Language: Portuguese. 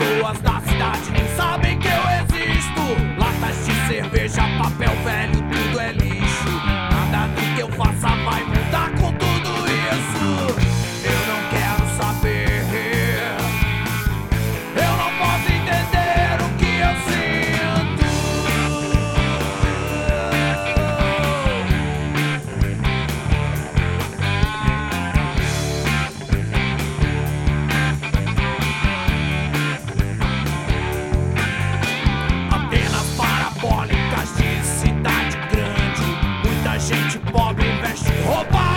pessoas da cidade nem sabem que eu existo. Latas de cerveja, papel velho, tudo é lixo. Nada do que eu faça vai Bara du är värst och